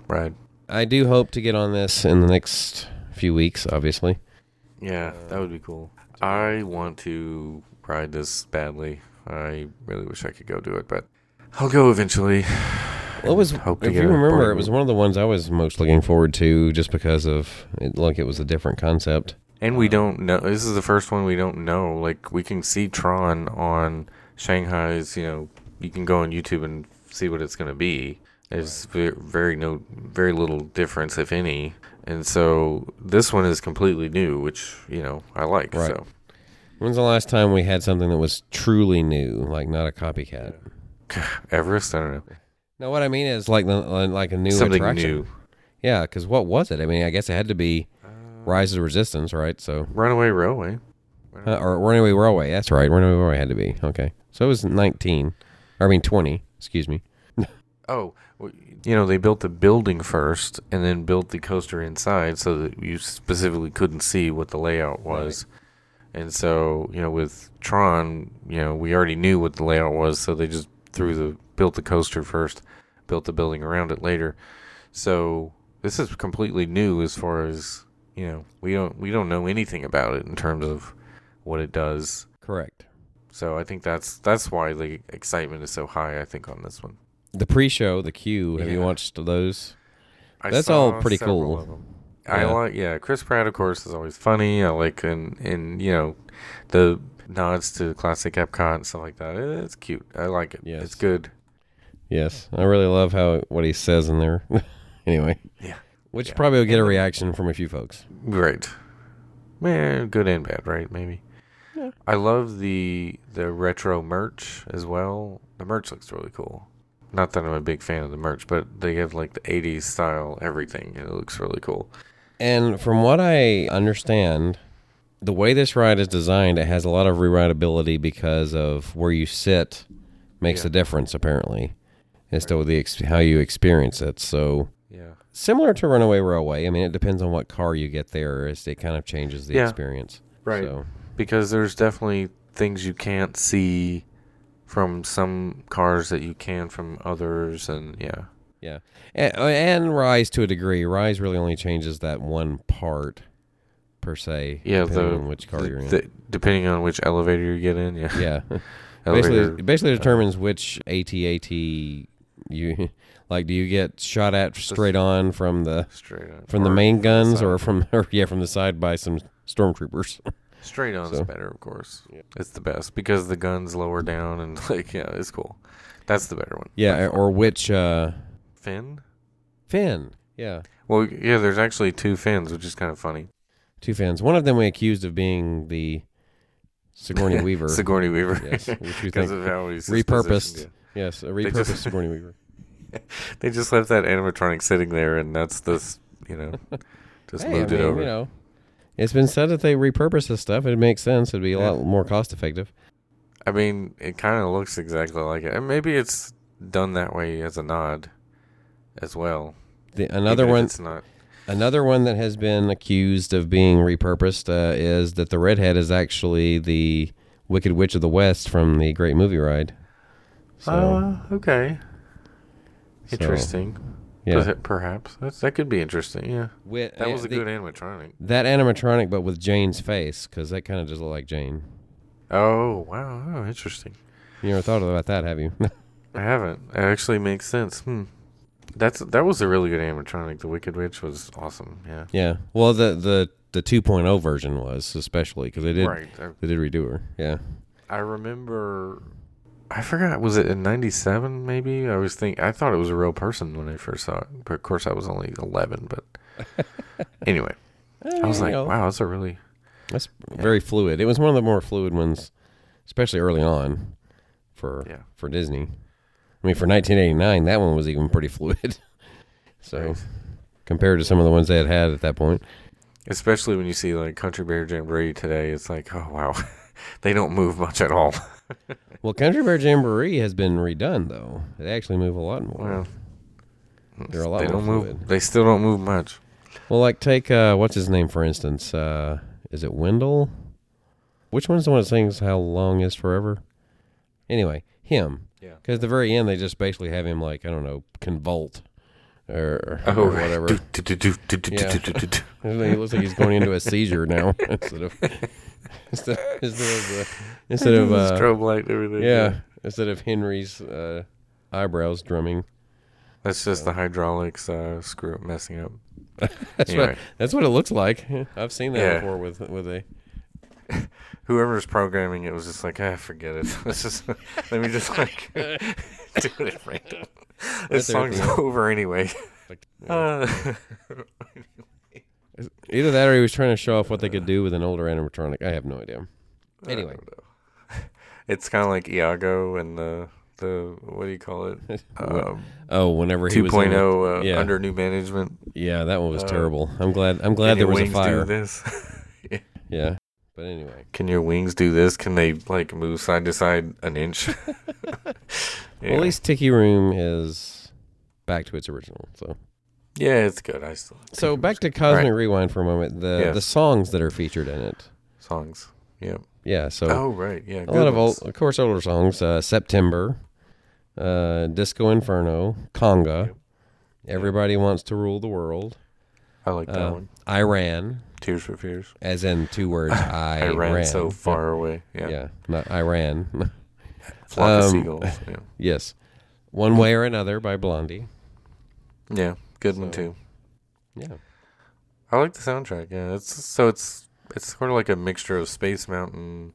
ride. I do hope to get on this in the next few weeks, obviously. Yeah, that would be cool. I want to ride this badly. I really wish I could go do it, but I'll go eventually. Well, it was, if you remember, it was one of the ones I was most looking forward to, just because of it, like it was a different concept. And we don't know. This is the first one we don't know. Like we can see Tron on Shanghai's. You know, you can go on YouTube and see what it's going to be. There's very, very no, very little difference, if any. And so this one is completely new, which you know I like. Right. So When's the last time we had something that was truly new, like not a copycat? Everest, I don't know, No, what I mean is like the- like a new something attraction. new. Yeah, because what was it? I mean, I guess it had to be Rise of the Resistance, right? So, Runaway Railway. uh, or Runaway Railway. That's right. Runaway Railway had to be okay. So it was 19. Or, I mean 20. Excuse me. Oh, you know, they built the building first and then built the coaster inside so that you specifically couldn't see what the layout was. And so, you know, with Tron, you know, we already knew what the layout was, so they just threw the built the coaster first, built the building around it later. So, this is completely new as far as, you know, we don't we don't know anything about it in terms of what it does. Correct. So, I think that's that's why the excitement is so high, I think on this one. The pre-show, the queue. Have you watched those? I That's all pretty cool. I Yeah. like, yeah. Chris Pratt, of course, is always funny. I like, and and you know, the nods to classic Epcot and stuff like that. It's cute. I like it. Yes. It's good. Yes, I really love how what he says in there. anyway, Yeah. which Yeah. probably will get a reaction from a few folks. Right. Man, good and bad, right? Maybe. Yeah. I love the the retro merch as well. The merch looks really cool. Not that I'm a big fan of the merch, but they have like the '80s style everything, and it looks really cool. And from what I understand, the way this ride is designed, it has a lot of rewritability because of where you sit makes Yeah. a difference apparently as to the ex- how you experience it. So Yeah. similar to Runaway Railway, I mean, it depends on what car you get there. As it kind of changes the Yeah. experience. Right. So, because there's definitely things you can't see from some cars that you can from others and yeah yeah, and, uh, and Rise to a degree. Rise really only changes that one part per se. yeah depending the, on which car the- you're in. the- depending on which elevator you get in yeah yeah. basically, it basically uh-huh. determines which AT-AT you like. Do you get shot at straight on from the straight on from the main guns, side. or from or yeah from the side by some stormtroopers? Straight on is better of course it's the best because the guns lower down and like yeah it's cool that's the better one yeah, or which uh, fin fin? Yeah, well yeah there's actually two fins which is kind of funny two fins. One of them we accused of being the Sigourney Weaver. Sigourney Weaver Yes, which we because think of how he's repurposed. yeah. yes, a just- repurposed Sigourney Weaver. They just left that animatronic sitting there, and that's the, s- you know, just Hey, moved I it mean, over. You know, it's been said that they repurpose this stuff. It makes sense. It'd be a Yeah. lot more cost effective. I mean, it kind of looks exactly like it, and maybe it's done that way as a nod, as well. The, another even one, It's not. Another one that has been accused of being repurposed uh, is that the redhead is actually the Wicked Witch of the West from the Great Movie Ride. So Uh, okay. so, Interesting. Yeah, Perha- Perhaps That's, that could be interesting. Yeah, Wi- that was uh, a the- good animatronic. that animatronic, but with Jane's face, because that kind of does look like Jane. Oh wow, oh, interesting. You never thought about that, have you? I haven't. It actually makes sense. Hmm. That's that was a really good animatronic. The Wicked Witch was awesome. Yeah. yeah. Well, the the the 2.0 version was especially because they did Right. They did redo her. Yeah. I remember. I forgot. Was it in '97? Maybe I was think. I thought it was a real person when I first saw it, but of course I was only 11. But anyway, I was like, know, wow, that's a really. That's very fluid. It was one of the more fluid ones, especially early on for Yeah. for Disney. I mean, for 1989, that one was even pretty fluid. so Right. compared to some of the ones they had had at that point, Especially when you see like Country Bear Jamboree today, it's like, oh wow, they don't move much at all. well, Country Bear Jamboree has been redone though. They actually move a lot more. Well, They're a lot they more don't fluid. move. They still don't move much. Well, like take uh, what's his name for instance? Uh, is it Wendell? Which one's the one that sings "How Long Is Forever"? Anyway, him. Yeah. Because at the very end, they just basically have him like I don't know, convult or, Oh, or whatever. Yeah. He looks like he's going into a seizure now instead of instead, instead of uh, instead of uh, strobe light and everything. yeah instead of Henry's uh, eyebrows drumming. That's just the hydraulics uh, screw up messing up. That's Anyway. what that's what it looks like. I've seen that Yeah. before with with a. Whoever's programming it was just like, ah, forget it. Let's just let me just like do it random. This song's over anyway. Like, Uh, Either that or he was trying to show off what they could do with an older animatronic. I have no idea. Anyway. it's kind of like Iago and the the what do you call it? Um, Oh, whenever he was in 2.0 uh, yeah. under new management. Yeah, that one was uh, terrible. I'm glad. I'm glad Can there your was a wings fire. Do this? Yeah, but anyway. Can your wings do this? Can they like move side to side an inch? Well, at least Tiki Room is back to its original. So, yeah, it's good. I still so back to. Cosmic Alright, Rewind for a moment. The Yes. the songs that are featured in it. songs. Yep. Yeah, so oh right, yeah. a lot of old, of course, older songs. Uh, September, uh, Disco Inferno, Conga. Yep. Everybody wants to rule the world. I like that Uh, one. Iran, Tears for Fears. as in two words. I, I ran so far away. Yeah. Yeah. not Iran. Flock of Um, seagulls. Yeah. yes, one way or another by Blondie. Yeah. Good one too. Yeah, I like the soundtrack. Yeah. It's so it's it's sort of like a mixture of Space Mountain,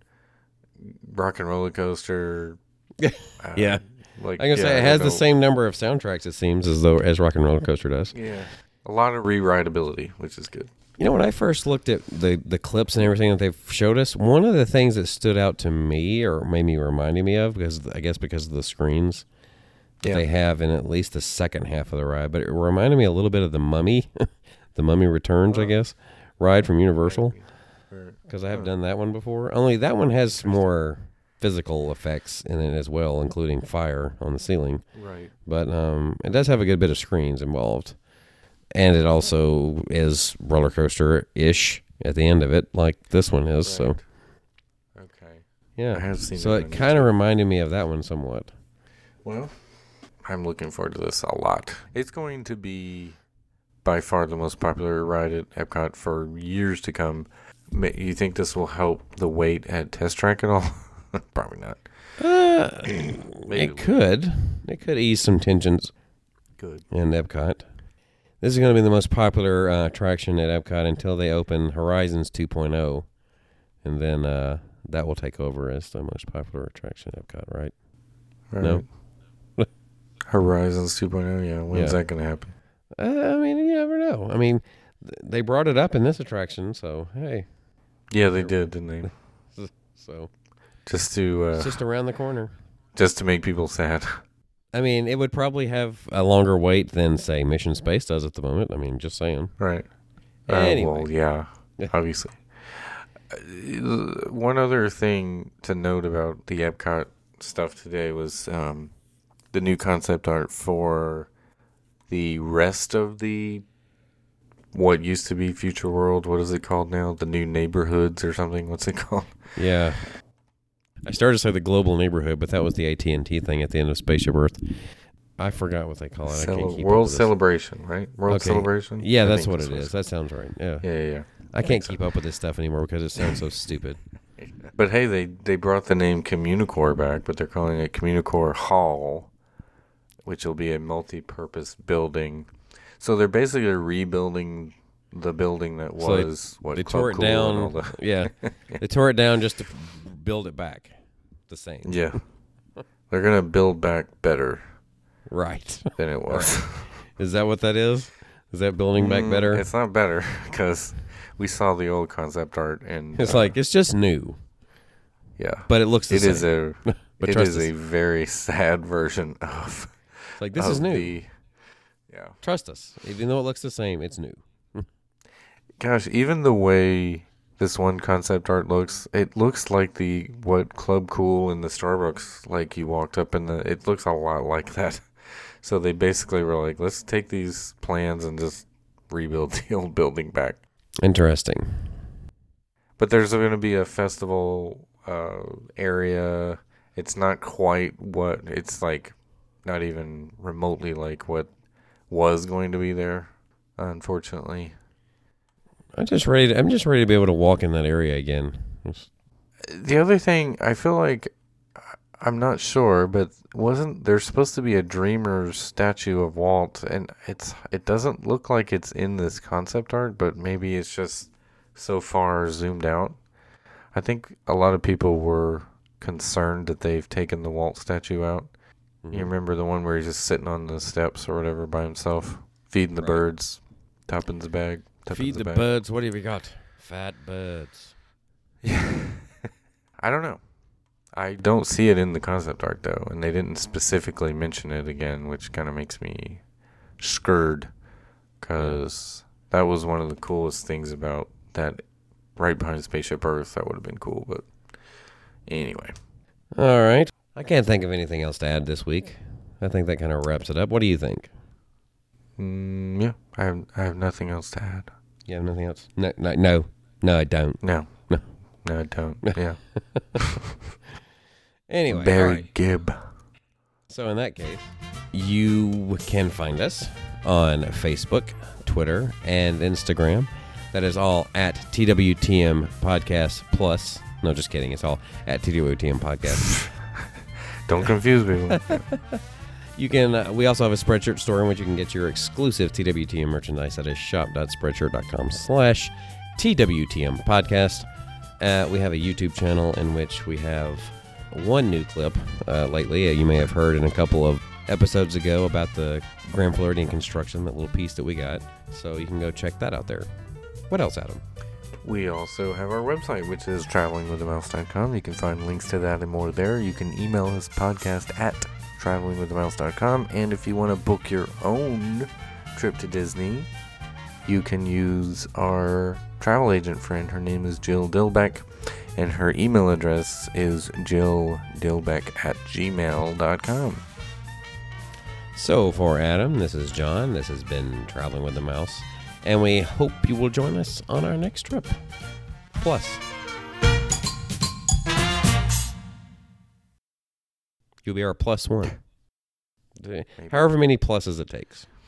Rock and Roller Coaster. uh, Yeah. Like I can yeah, say it has the same number of soundtracks. It seems as though as Rock and Roller Coaster does. Yeah. A lot of rewritability, which is good. You know, when I first looked at the the clips and everything that they've showed us, one of the things that stood out to me or made me reminding me of because I guess because of the screens Yeah. they have in at least the second half of the ride, but it reminded me a little bit of the Mummy, the Mummy Returns, I Oh. guess, ride from Universal because I have Huh. done that one before. Only that one has more physical effects in it as well, including fire on the ceiling. Right. but um, it does have a good bit of screens involved, and it also is roller coaster ish at the end of it, like this one is. So Okay. yeah, I have seen so it kind of reminded me of that one somewhat. Well, I'm looking forward to this a lot. It's going to be by far the most popular ride at Epcot for years to come. You think this will help the wait at Test Track at all? Probably not. Uh, it could, it could ease some tensions Good. in Epcot. This is going to be the most popular uh, attraction at Epcot until they open Horizons 2.0, and then uh, that will take over as the most popular attraction at Epcot, right? No. Horizons 2.0. Yeah. When's Yeah. that going to happen? Uh, I mean, you never know. I mean, th- they brought it up in this attraction, so hey, Yeah, they did, didn't they? so Just to uh, it's just around the corner. just to make people sad. I mean, it would probably have a longer wait than say Mission Space does at the moment. I mean, just saying. Right. Uh, Anyway. well, yeah, Yeah. obviously. Uh, One other thing to note about the Epcot stuff today was um, the new concept art for the rest of the what used to be Future World. What is it called now? The new neighborhoods or something? What's it called? Yeah. I started to say the global neighborhood, but that was the AT and T thing at the end of Spaceship Earth. I forgot what they call it. I Cele- can't keep up World. Celebration, right? World Okay. Celebration. Yeah, I that's what it is. That sounds right. Yeah. Yeah, yeah, yeah. I can't keep up with this stuff anymore because it sounds so stupid. But hey, they they brought the name Communicore back, but they're calling it Communicore Hall, which will be a multi-purpose building. So they're basically rebuilding the building that So they- was what they Club tore it Cool down. the- yeah, they tore it down just to build it back the same. yeah, they're gonna build back better Right. than it was. Is that what that is? Is that building back Mm, better? It's not better because we saw the old concept art and It's uh, like it's just new, yeah, but it looks the it same. is a but it us, a very sad version of like this is new. the- yeah. Trust us. Even though it looks the same, it's new. Gosh, even the way this one concept art looks, it looks like the what Club Cool in the Starbucks like you walked up in the it looks a lot like that. So they basically were like, let's take these plans and just rebuild the old building back. Interesting. But there's going to be a festival uh, area. It's not quite what it's like not even remotely like what was going to be there, unfortunately. I'm just ready. To, I'm just ready to be able to walk in that area again. It's- the other thing I feel like I'm not sure, but wasn't there supposed to be a Dreamer's statue of Walt and it's it doesn't look like it's in this concept art, but maybe it's just so far zoomed out. I think a lot of people were concerned that they've taken the Walt statue out. Mhm. You remember the one where he's just sitting on the steps or whatever by himself, feeding the Right. birds, Tuppence the bag. Feed a the bag. birds. What have you got? Fat birds. Yeah. I don't know. I don't see it in the concept art though, and they didn't specifically mention it again, which kind of makes me scared because that was one of the coolest things about that right behind Spaceship Earth. That would have been cool, but anyway. All right. I can't think of anything else to add this week. I think that kind of wraps it up. What do you think? Mm, yeah, I have I have nothing else to add. You have nothing else? No, no, no, no I don't. No, No. no, I don't. Yeah, Anyway, Barry right. Gibb. So in that case, you can find us on Facebook, Twitter, and Instagram. That is all at TWTM Podcast Plus. No, just kidding. It's all at TWTM Podcast. Don't confuse people. You can. Uh, we also have a Spreadshirt store in which you can get your exclusive TWTM merchandise. That is shop.spreadshirt.com/slash TWTM Podcast. Uh, we have a YouTube channel in which we have one new clip uh, lately. Uh, you may have heard in a couple of episodes ago about the Grand Floridian construction, that little piece that we got. So you can go check that out there. What else, Adam? We also have our website, which is travelingwiththemouse.com. You can find links to that and more there. You can email us podcast at travelingwiththemouse.com. And if you want to book your own trip to Disney, you can use our travel agent friend. Her name is Jill Dilbeck, and her email address is jilldilbeck at gmail.com. So for Adam, this is John. This has been Traveling with the Mouse. And we hope you will join us on our next trip. Plus, you'll be our plus one. However many pluses it takes.